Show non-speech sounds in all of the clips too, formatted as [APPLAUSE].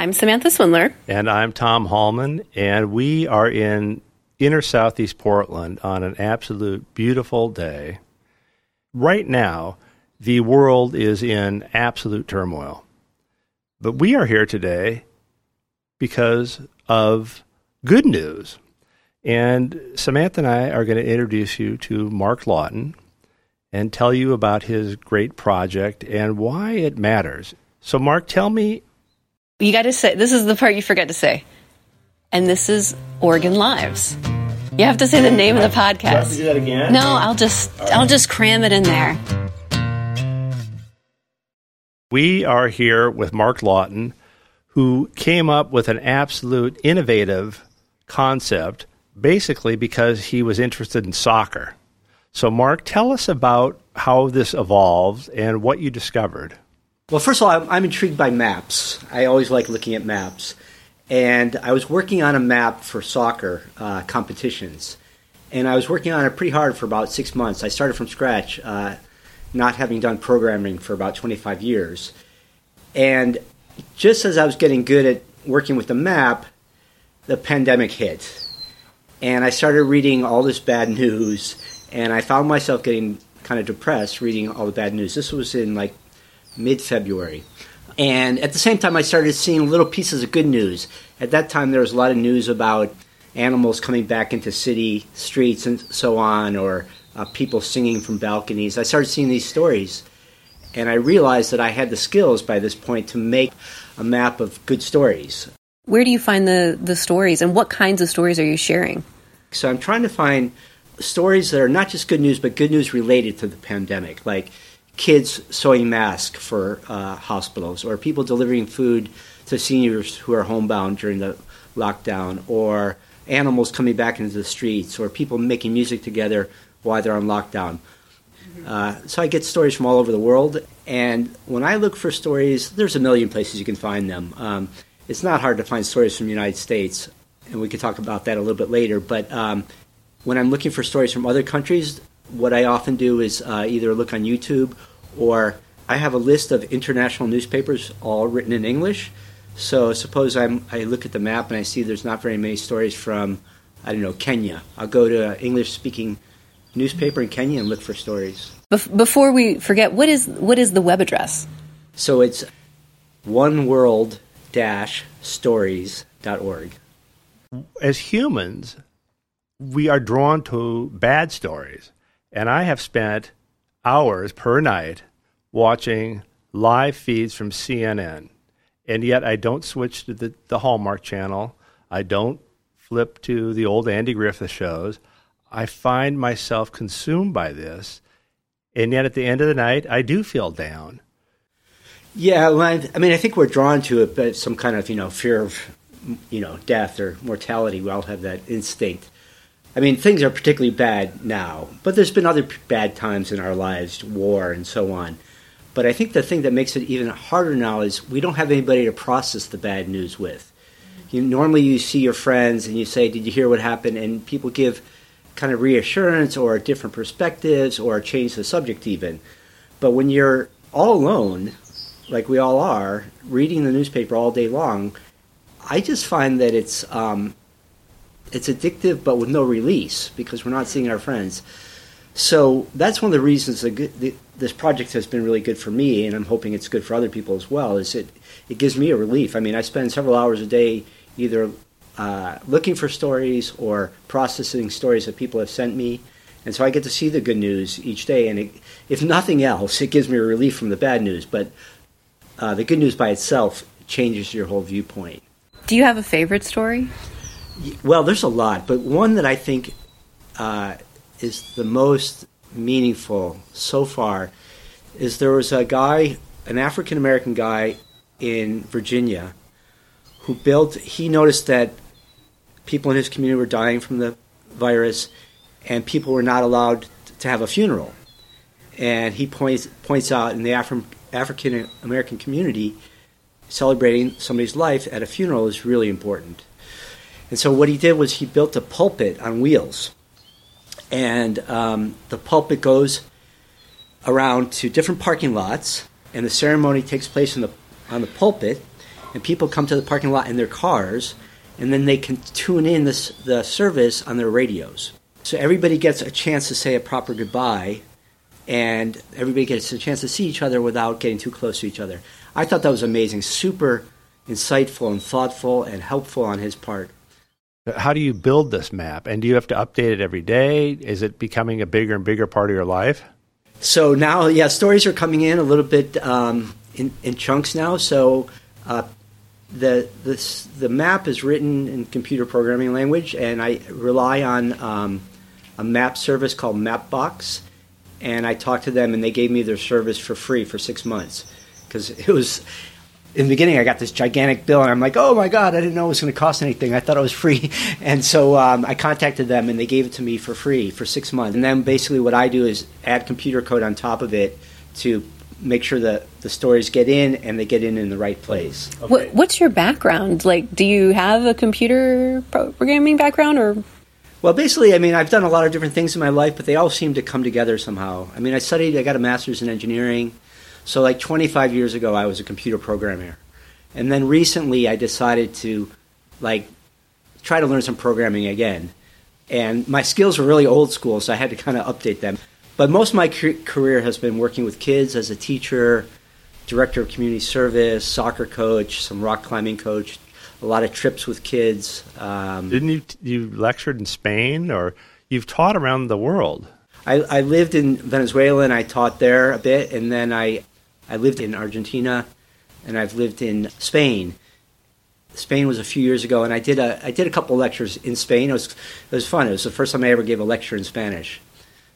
I'm Samantha Swindler. And I'm Tom Hallman, and we are in inner southeast Portland on an absolute beautiful day. Right now, the world is in absolute turmoil. But we are here today because of good news. And Samantha and I are going to introduce you to Mark Lawton and tell you about his great project and why it matters. So, Mark, tell me you got to say, this is the part you forget to say. And this is Oregon Lives. You have to say the name of the podcast. do that again? No, I'll just right. I'll just cram it in there. We are here with Mark Lawton, who came up with an absolute innovative concept, basically because he was interested in soccer. So, Mark, tell us about how this evolved and what you discovered. Well, first of all, I'm, intrigued by maps. I always like looking at maps. And I was working on a map for soccer uh, competitions. And I was working on it pretty hard for about six months. I started from scratch, uh, not having done programming for about 25 years. And just as I was getting good at working with the map, the pandemic hit. And I started reading all this bad news, and I found myself getting kind of depressed reading all the bad news. This was in like mid February. And at the same time, I started seeing little pieces of good news. At that time, there was a lot of news about animals coming back into city streets and so on, or uh, people singing from balconies. I started seeing these stories, and I realized that I had the skills by this point to make a map of good stories. Where do you find the, the stories, and what kinds of stories are you sharing? So I'm trying to find stories that are not just good news, but good news related to the pandemic, like kids sewing masks for uh, hospitals, or people delivering food to seniors who are homebound during the lockdown, or animals coming back into the streets, or people making music together while they're on lockdown. Uh, so I get stories from all over the world, and when I look for stories, there's a million places you can find them. Um, it's not hard to find stories from the United States, and we could talk about that a little bit later. But um, when I'm looking for stories from other countries, what I often do is uh, either look on YouTube or I have a list of international newspapers all written in English. So suppose I'm, I look at the map and I see there's not very many stories from, I don't know, Kenya. I'll go to an English speaking newspaper in Kenya and look for stories. Before we forget, what is, what is the web address? So it's oneworld stories.org. As humans, we are drawn to bad stories. And I have spent hours per night watching live feeds from CNN. And yet I don't switch to the, the Hallmark channel. I don't flip to the old Andy Griffith shows. I find myself consumed by this. And yet at the end of the night, I do feel down. Yeah, well, I mean, I think we're drawn to it, but some kind of, you know, fear of, you know, death or mortality. We all have that instinct. I mean, things are particularly bad now, but there's been other bad times in our lives, war and so on. But I think the thing that makes it even harder now is we don't have anybody to process the bad news with. You normally you see your friends and you say, "Did you hear what happened?" and people give kind of reassurance or different perspectives or change the subject even. But when you're all alone, like we all are, reading the newspaper all day long, I just find that it's um, it's addictive, but with no release because we're not seeing our friends. So that's one of the reasons that this project has been really good for me, and I'm hoping it's good for other people as well. Is it it gives me a relief. I mean, I spend several hours a day either uh, looking for stories or processing stories that people have sent me, and so I get to see the good news each day. And it, if nothing else, it gives me a relief from the bad news. But uh, the good news by itself changes your whole viewpoint. Do you have a favorite story? Well, there's a lot, but one that I think uh, is the most meaningful so far is there was a guy, an African American guy in Virginia, who built. He noticed that people in his community were dying from the virus, and people were not allowed to have a funeral. And he points points out in the Afri- African American community, celebrating somebody's life at a funeral is really important. And so what he did was he built a pulpit on wheels. And um, the pulpit goes around to different parking lots, and the ceremony takes place the, on the pulpit. and people come to the parking lot in their cars, and then they can tune in this, the service on their radios. So everybody gets a chance to say a proper goodbye, and everybody gets a chance to see each other without getting too close to each other. I thought that was amazing, super insightful and thoughtful and helpful on his part. How do you build this map? And do you have to update it every day? Is it becoming a bigger and bigger part of your life? So now, yeah, stories are coming in a little bit um, in, in, chunks now. So uh, the this, the map is written in computer programming language, and I rely on um, a map service called Mapbox. And I talked to them, and they gave me their service for free for six months because it was in the beginning, I got this gigantic bill, and I'm like, oh my God, I didn't know it was going to cost anything. I thought it was free. [LAUGHS] And so um, I contacted them, and they gave it to me for free for six months. And then basically, what I do is add computer code on top of it to make sure that the stories get in and they get in in the right place. Okay. What, what's your background? Like, do you have a computer programming background or? Well, basically, I mean, I've done a lot of different things in my life, but they all seem to come together somehow. I mean, I studied, I got a master's in engineering. So, like 25 years ago, I was a computer programmer. And then recently, I decided to, like, try to learn some programming again. And my skills were really old school, so I had to kind of update them. But most of my career has been working with kids as a teacher, director of community service, soccer coach, some rock climbing coach, a lot of trips with kids. Um, Didn't you you lectured in Spain, or you've taught around the world? I, I lived in Venezuela and I taught there a bit, and then I I lived in Argentina, and I've lived in Spain. Spain was a few years ago, and I did a I did a couple lectures in Spain. It was it was fun. It was the first time I ever gave a lecture in Spanish,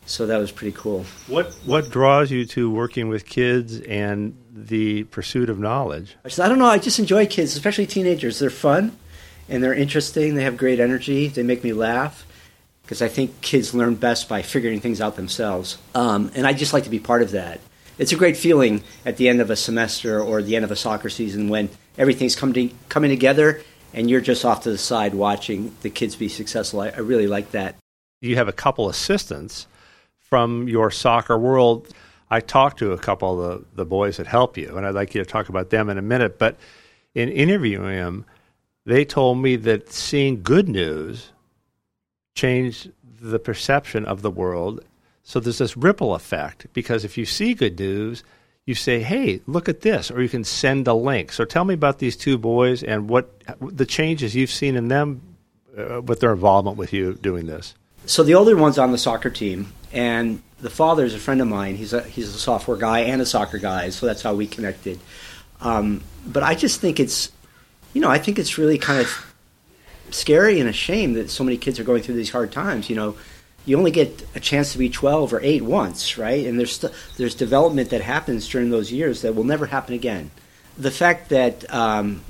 so that was pretty cool. What what draws you to working with kids and the pursuit of knowledge? I don't know. I just enjoy kids, especially teenagers. They're fun, and they're interesting. They have great energy. They make me laugh because I think kids learn best by figuring things out themselves. Um, and I just like to be part of that it's a great feeling at the end of a semester or the end of a soccer season when everything's coming coming together and you're just off to the side watching the kids be successful. I, I really like that. You have a couple assistants from your soccer world. I talked to a couple of the, the boys that help you, and I'd like you to talk about them in a minute. But in interviewing them, they told me that seeing good news changed the perception of the world so there's this ripple effect because if you see good news, you say, "Hey, look at this," or you can send a link. So tell me about these two boys and what the changes you've seen in them uh, with their involvement with you doing this. So the older one's on the soccer team, and the father is a friend of mine. He's a he's a software guy and a soccer guy, so that's how we connected. Um, but I just think it's, you know, I think it's really kind of scary and a shame that so many kids are going through these hard times. You know, you only get a chance to be 12 or 8 once, right? And there's st- there's development that happens during those years that will never happen again. The fact that um,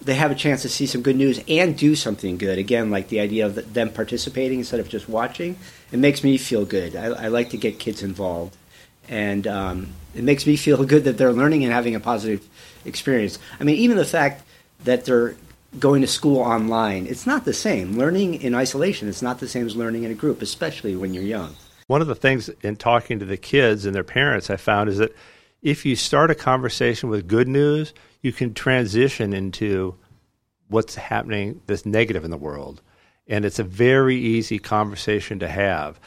they have a chance to see some good news and do something good, again, like the idea of them participating instead of just watching, it makes me feel good. I, I like to get kids involved. And um, it makes me feel [LAUGHS] good that they're learning and having a positive experience. I mean, even the fact that they're going to school online. It's not the same. Learning in isolation is not the same as learning in a group, especially when you're young. One of the things in talking to the kids and their parents I found is that if you start a conversation with good news, you can transition into what's happening that's negative in the world. And it's a very easy conversation to have.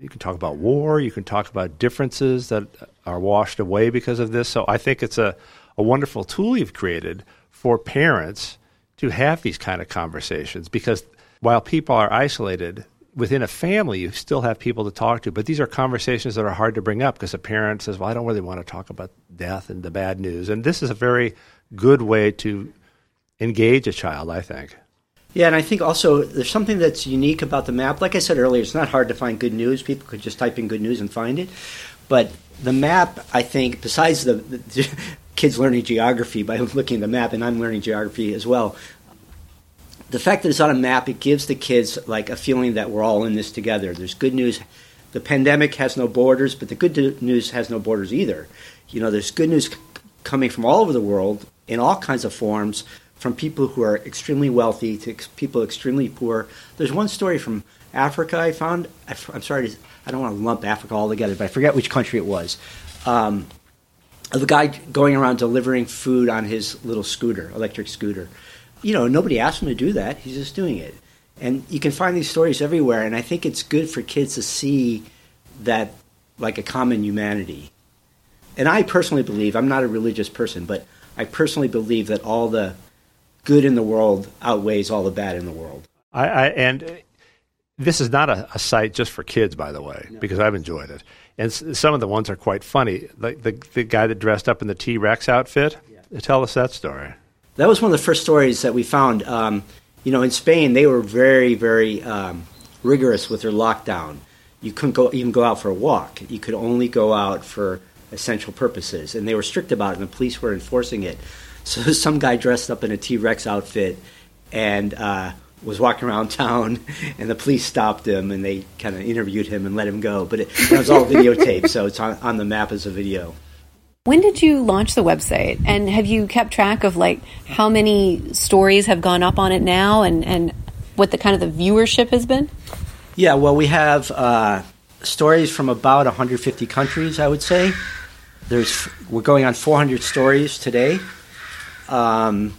You can talk about war, you can talk about differences that are washed away because of this. So I think it's a, a wonderful tool you've created for parents to have these kind of conversations because while people are isolated within a family, you still have people to talk to. But these are conversations that are hard to bring up because a parent says, Well, I don't really want to talk about death and the bad news. And this is a very good way to engage a child, I think. Yeah, and I think also there's something that's unique about the map. Like I said earlier, it's not hard to find good news. People could just type in good news and find it. But the map, I think, besides the, the kids learning geography by [LAUGHS] looking at the map, and I'm learning geography as well. The fact that it's on a map, it gives the kids like a feeling that we're all in this together. There's good news. The pandemic has no borders, but the good news has no borders either. You know, there's good news c- coming from all over the world in all kinds of forms, from people who are extremely wealthy to ex- people extremely poor. There's one story from Africa I found. I, am sorry, to, I don't want to lump Africa all together, but I forget which country it was. Um, of a guy going around delivering food on his little scooter, electric scooter. You know, nobody asked him to do that. He's just doing it. And you can find these stories everywhere. And I think it's good for kids to see that, like a common humanity. And I personally believe, I'm not a religious person, but I personally believe that all the good in the world outweighs all the bad in the world. I, I and this is not a, a, site just for kids, by the way, no. because I've enjoyed it. And s- some of the ones are quite funny. Like the, the guy that dressed up in the T Rex outfit. Yeah. Tell us that story. That was one of the first stories that we found. Um, you know, in Spain, they were very, very um, rigorous with their lockdown. You couldn't go even go out for a walk. You could only go out for essential purposes, and they were strict about it. and The police were enforcing it. [LAUGHS] So some guy dressed up in a T Rex outfit and uh, was walking around town, and the police stopped him and they kind of interviewed him and let him go. But it, it was all videotaped, so it's on, on the map as a video. When did you launch the website? And have you kept track of like how many stories have gone up on it now and, and what the kind of the viewership has been? Yeah, well, we have uh, stories from about 150 countries, I would say. There's we're going on 400 stories today. Um,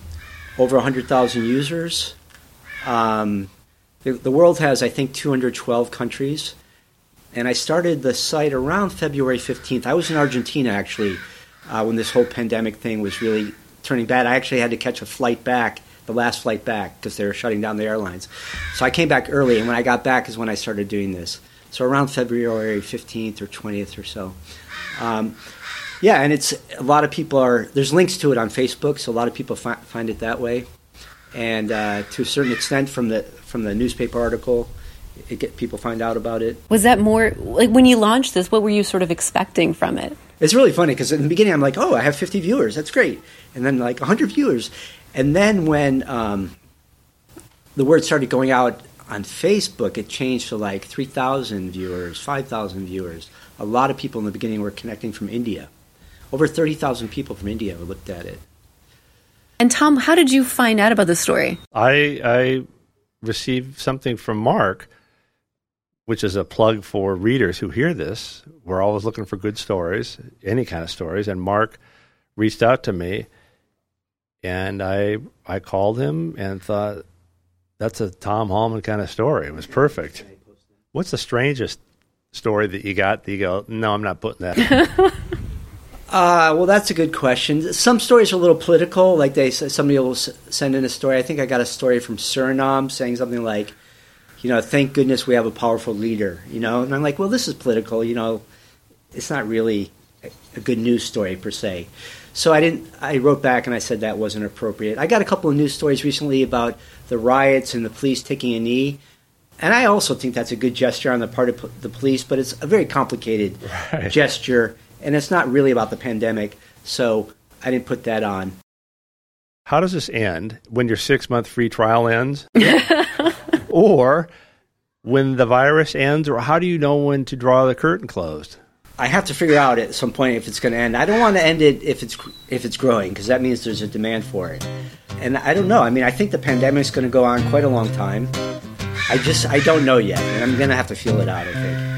over 100,000 users. Um, the, the, world has, I think, 212 countries. And I started the site around February 15th. I was in Argentina, actually, uh, when this whole pandemic thing was really turning bad. I actually had to catch a flight back, the last flight back, because they were shutting down the airlines. So I came back early, and when I got back is when I started doing this. So around February 15th or 20th or so. Um, yeah, and it's a lot of people are. There's links to it on Facebook, so a lot of people fi- find it that way, and uh, to a certain extent from the from the newspaper article, it get people find out about it. Was that more like when you launched this? What were you sort of expecting from it? It's really funny because in the beginning I'm like, oh, I have 50 viewers, that's great, and then like 100 viewers, and then when um, the word started going out on Facebook, it changed to like 3,000 viewers, 5,000 viewers. A lot of people in the beginning were connecting from India over 30,000 people from India looked at it. And Tom, how did you find out about the story? I, I received something from Mark, which is a plug for readers who hear this. We're always looking for good stories, any kind of stories. And Mark reached out to me, and I I called him and thought that's a Tom Hallman kind of story. It was perfect. What's the strangest story that you got that you go, no, I'm not putting that. [LAUGHS] Uh, well, that's a good question. Some stories are a little political. Like they somebody will send in a story. I think I got a story from Suriname saying something like, you know, thank goodness we have a powerful leader. You know, and I'm like, well, this is political. You know, it's not really a good news story per se. So I didn't. I wrote back and I said that wasn't appropriate. I got a couple of news stories recently about the riots and the police taking a knee. And I also think that's a good gesture on the part of the police, but it's a very complicated [LAUGHS] right. gesture and it's not really about the pandemic. So I didn't put that on. How does this end when your six month free trial ends? [LAUGHS] or when the virus ends? Or how do you know when to draw the curtain closed? I have to figure out at some point if it's going to end. I don't want to end it if it's if it's growing because that means there's a demand for it. And I don't know. I mean, I think the pandemic is going to go on quite a long time. I just I don't know yet, and I'm going to have to feel it out. I think.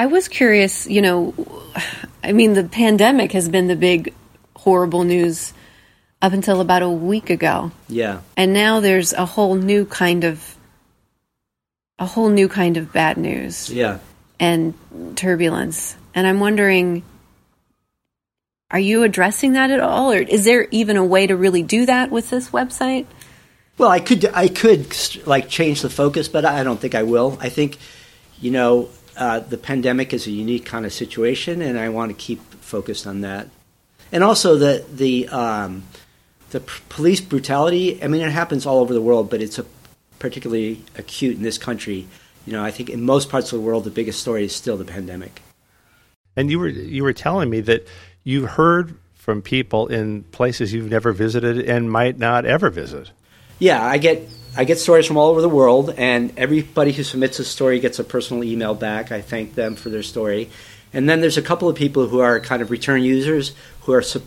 I was curious, you know, I mean, the pandemic has been the big horrible news up until about a week ago. Yeah. And now there's a whole new kind of a whole new kind of bad news. Yeah. And turbulence. And I'm wondering are you addressing that at all or is there even a way to really do that with this website? Well, I could I could like change the focus, but I don't think I will. I think you know, uh, the pandemic is a unique kind of situation, and I want to keep focused on that. And also the the um, the p- police brutality. I mean, it happens all over the world, but it's a particularly acute in this country. You know, I think in most parts of the world, the biggest story is still the pandemic. And you were you were telling me that you heard from people in places you've never visited and might not ever visit. Yeah, I get I get stories from all over the world, and everybody who submits a story gets a personal email back. I thank them for their story. And then there's a couple of people who are kind of return users who are su-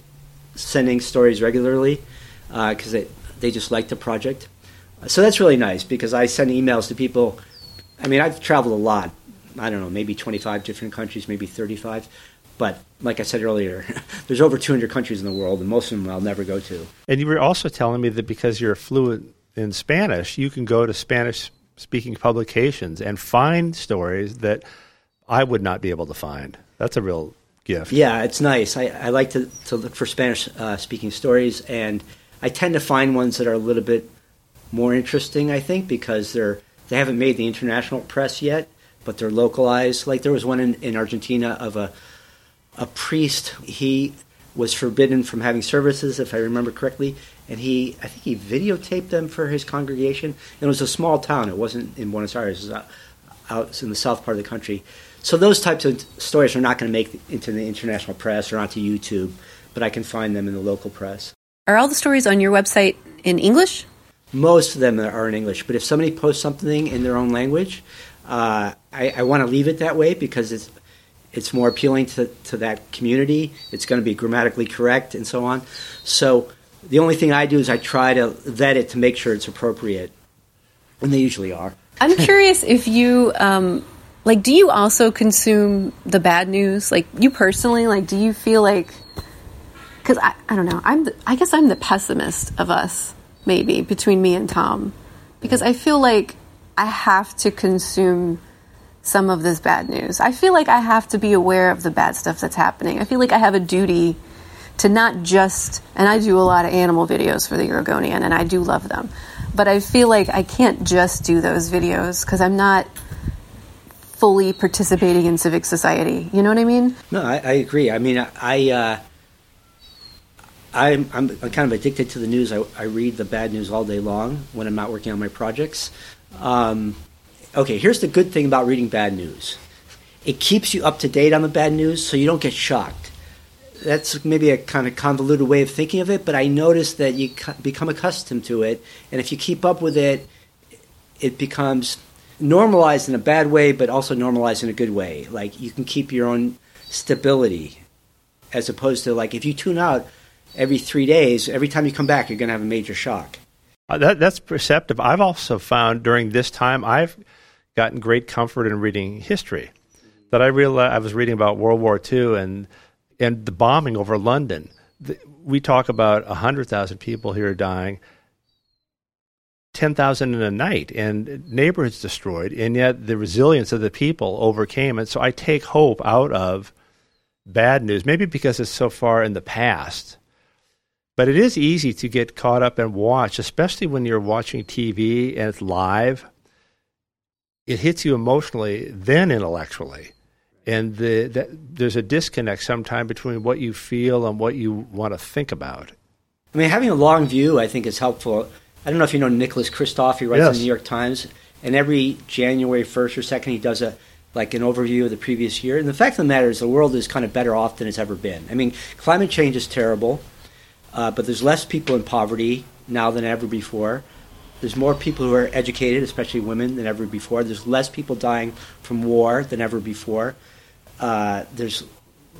sending stories regularly because uh, they, they just like the project. So that's really nice because I send emails to people. I mean, I've traveled a lot I don't know, maybe 25 different countries, maybe 35. But like I said earlier, [LAUGHS] there's over 200 countries in the world, and most of them I'll never go to. And you were also telling me that because you're a fluent in Spanish, you can go to Spanish speaking publications and find stories that I would not be able to find. That's a real gift. Yeah, it's nice. I, I like to, to look for Spanish uh, speaking stories, and I tend to find ones that are a little bit more interesting, I think, because they're they haven't made the international press yet, but they're localized. Like there was one in, in Argentina of a a priest. He was forbidden from having services, if I remember correctly, and he I think he videotaped them for his congregation. And it was a small town. It wasn't in Buenos Aires. It was out, out in the south part of the country. So those types of stories are not going to make into the international press or onto YouTube, but I can find them in the local press. Are all the stories on your website in English? Most of them are in English, but if somebody posts something in their own language, uh, I, I want to leave it that way because it's it's more appealing to, to that community. It's going to be grammatically correct and so on. So the only thing I do is I try to vet it to make sure it's appropriate, and they usually are. I'm [LAUGHS] curious if you um, like. Do you also consume the bad news? Like you personally, like, do you feel like? Because I, I don't know. I'm. The, I guess I'm the pessimist of us, maybe between me and Tom, because I feel like I have to consume some of this bad news. I feel like I have to be aware of the bad stuff that's happening. I feel like I have a duty to not just, and I do a lot of animal videos for the Oregonian, and I do love them, but I feel like I can't just do those videos because I'm not fully participating in civic society. You know what I mean? No, I, I agree. I mean, I, uh, I'm, I'm kind of addicted to the news. I, I read the bad news all day long when I'm not working on my projects. Um, okay, here's the good thing about reading bad news it keeps you up to date on the bad news so you don't get shocked. That's maybe a kind of convoluted way of thinking of it, but I noticed that you become accustomed to it, and if you keep up with it, it becomes normalized in a bad way, but also normalized in a good way. Like you can keep your own stability, as opposed to like if you tune out every three days, every time you come back, you're going to have a major shock. Uh, that, that's perceptive. I've also found during this time I've gotten great comfort in reading history. That I realized I was reading about World War II and and the bombing over London. The, we talk about hundred thousand people here dying, ten thousand in a night, and neighborhoods destroyed, and yet the resilience of the people overcame it. So I take hope out of bad news, maybe because it's so far in the past. But it is easy to get caught up and watch, especially when you're watching TV and it's live it hits you emotionally, then intellectually. And the, that, there's a disconnect sometime between what you feel and what you want to think about. I mean, having a long view, I think, is helpful. I don't know if you know Nicholas Kristof. He writes yes. in the New York Times, and every January first or second, he does a like an overview of the previous year. And the fact of the matter is, the world is kind of better off than it's ever been. I mean, climate change is terrible, uh, but there's less people in poverty now than ever before. There's more people who are educated, especially women, than ever before. There's less people dying from war than ever before. Uh, there's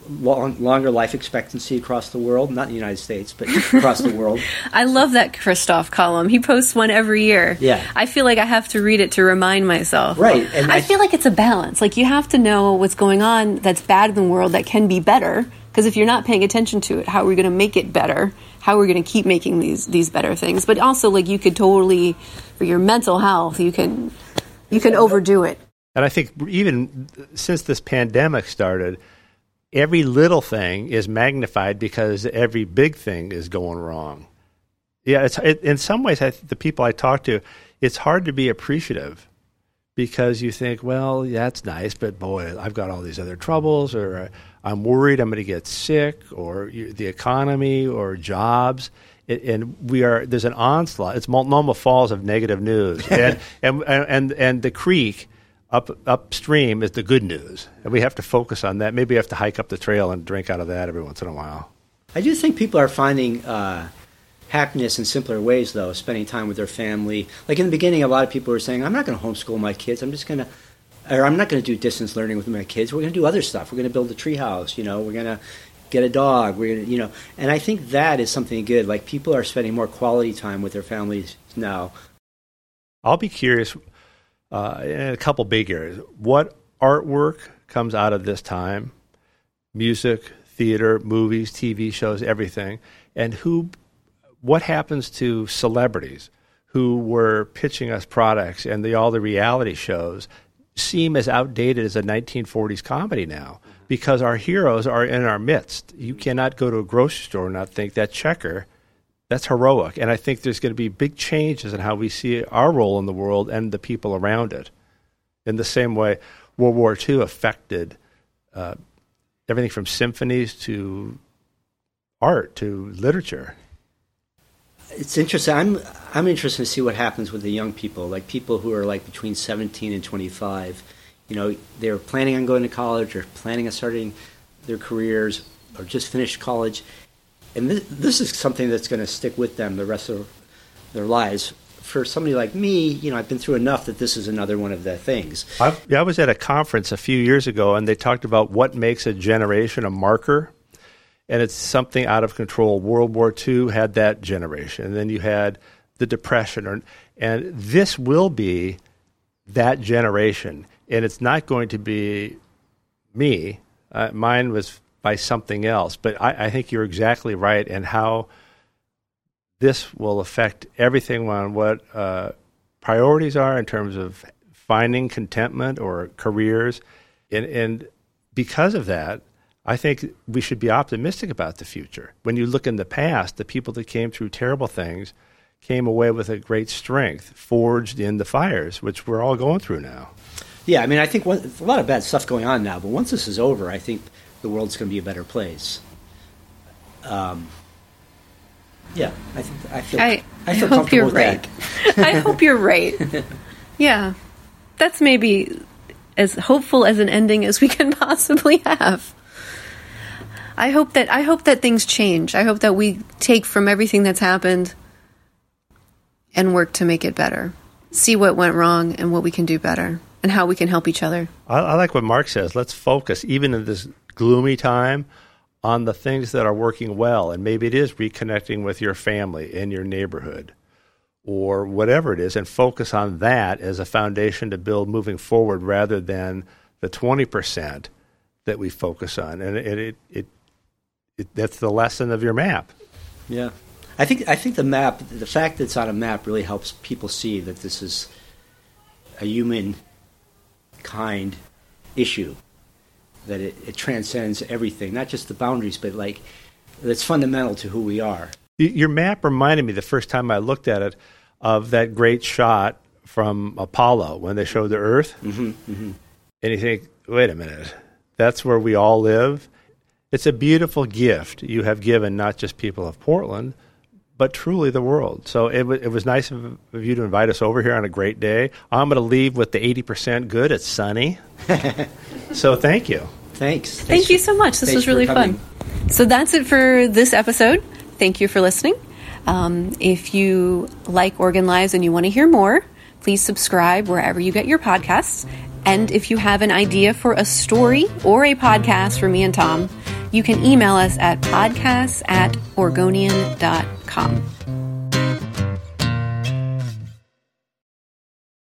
long, longer life expectancy across the world, not in the United States, but [LAUGHS] across the world. I love that Kristof column. He posts one every year. Yeah. I feel like I have to read it to remind myself. Right. And I, I feel like it's a balance. Like you have to know what's going on that's bad in the world that can be better. Because if you're not paying attention to it, how are we going to make it better? how are we're going to keep making these these better things. But also, like you could totally, for your mental health, you can you can overdo it. And I think even since this pandemic started, every little thing is magnified because every big thing is going wrong. Yeah, it's it, in some ways I, the people I talk to, it's hard to be appreciative because you think, well, yeah, that's nice, but boy, I've got all these other troubles, or I'm worried I'm going to get sick, or the economy, or jobs. And we are there's an onslaught. It's Multnomah Falls of negative news, [LAUGHS] and, and and and the creek up upstream is the good news, and we have to focus on that. Maybe we have to hike up the trail and drink out of that every once in a while. I do think people are finding. Uh happiness in simpler ways, though, spending time with their family. Like in the beginning, a lot of people were saying, I'm not going to homeschool my kids. I'm just going to, or I'm not going to do distance learning with my kids. We're going to do other stuff. We're going to build a treehouse, you know, we're going to get a dog. We're going to, you know, and I think that is something good. Like people are spending more quality time with their families now. I'll be curious uh, in a couple big areas. What artwork comes out of this time music, theater, movies, TV shows, everything. And who, what happens to celebrities who were pitching us products and the, all the reality shows seem as outdated as a 1940s comedy now because our heroes are in our midst. You cannot go to a grocery store and not think that checker that's heroic. And I think there's going to be big changes in how we see our role in the world and the people around it. In the same way, World War II affected uh, everything from symphonies to art to literature. It's interesting. I'm I'm interested to see what happens with the young people, like people who are like between 17 and 25. You know, they're planning on going to college or planning on starting their careers or just finished college, and this, this is something that's going to stick with them the rest of their lives. For somebody like me, you know, I've been through enough that this is another one of the things. I, I was at a conference a few years ago, and they talked about what makes a generation a marker, and it's something out of control. World War II had that generation, and then you had the Depression, or, and this will be that generation, and it's not going to be me. Uh, mine was by something else. But I, I think you're exactly right, and how this will affect everything on what uh, priorities are in terms of finding contentment or careers, and, and because of that. I think we should be optimistic about the future. When you look in the past, the people that came through terrible things came away with a great strength forged in the fires, which we're all going through now. Yeah, I mean, I think one, a lot of bad stuff going on now, but once this is over, I think the world's going to be a better place. Um, yeah, I think I feel I, I feel I hope you're right. I hope you're right. [LAUGHS] Yeah, that's maybe as hopeful as an ending as we can possibly have. I hope that I hope that things change. I hope that we take from everything that's happened and work to make it better. See what went wrong and what we can do better and how we can help each other. I, I like what Mark says. Let's focus, even in this gloomy time on the things that are working well. And maybe it is reconnecting with your family in your neighborhood or whatever it is, and focus on that as a foundation to build moving forward rather than the 20% that we focus on. And it, it, it, it that's the lesson of your map. Yeah. I think, I think the map, the fact that it's on a map really helps people see that this is a human kind issue that it, it transcends everything, not just the boundaries, but like that's fundamental to who we are. Your map reminded me the first time I looked at it of that great shot from Apollo when they showed the Earth. Mm-hmm, mm-hmm. And you think, wait a minute, that's where we all live? It's a beautiful gift you have given not just people of Portland, but truly the world. So it, w- it was nice of, of, you to invite us over here on a great day. I'm going to leave with the 80% good. It's sunny. [LAUGHS] so thank you. Thanks. Thank Thanks you so much. This was really fun. So that's it for this episode. Thank you for listening. Um, if you like Oregon Lives and you want to hear more, please subscribe wherever you get your podcasts. And if you have an idea for a story or a podcast for me and Tom, you can email us at podcasts at oregonian.com.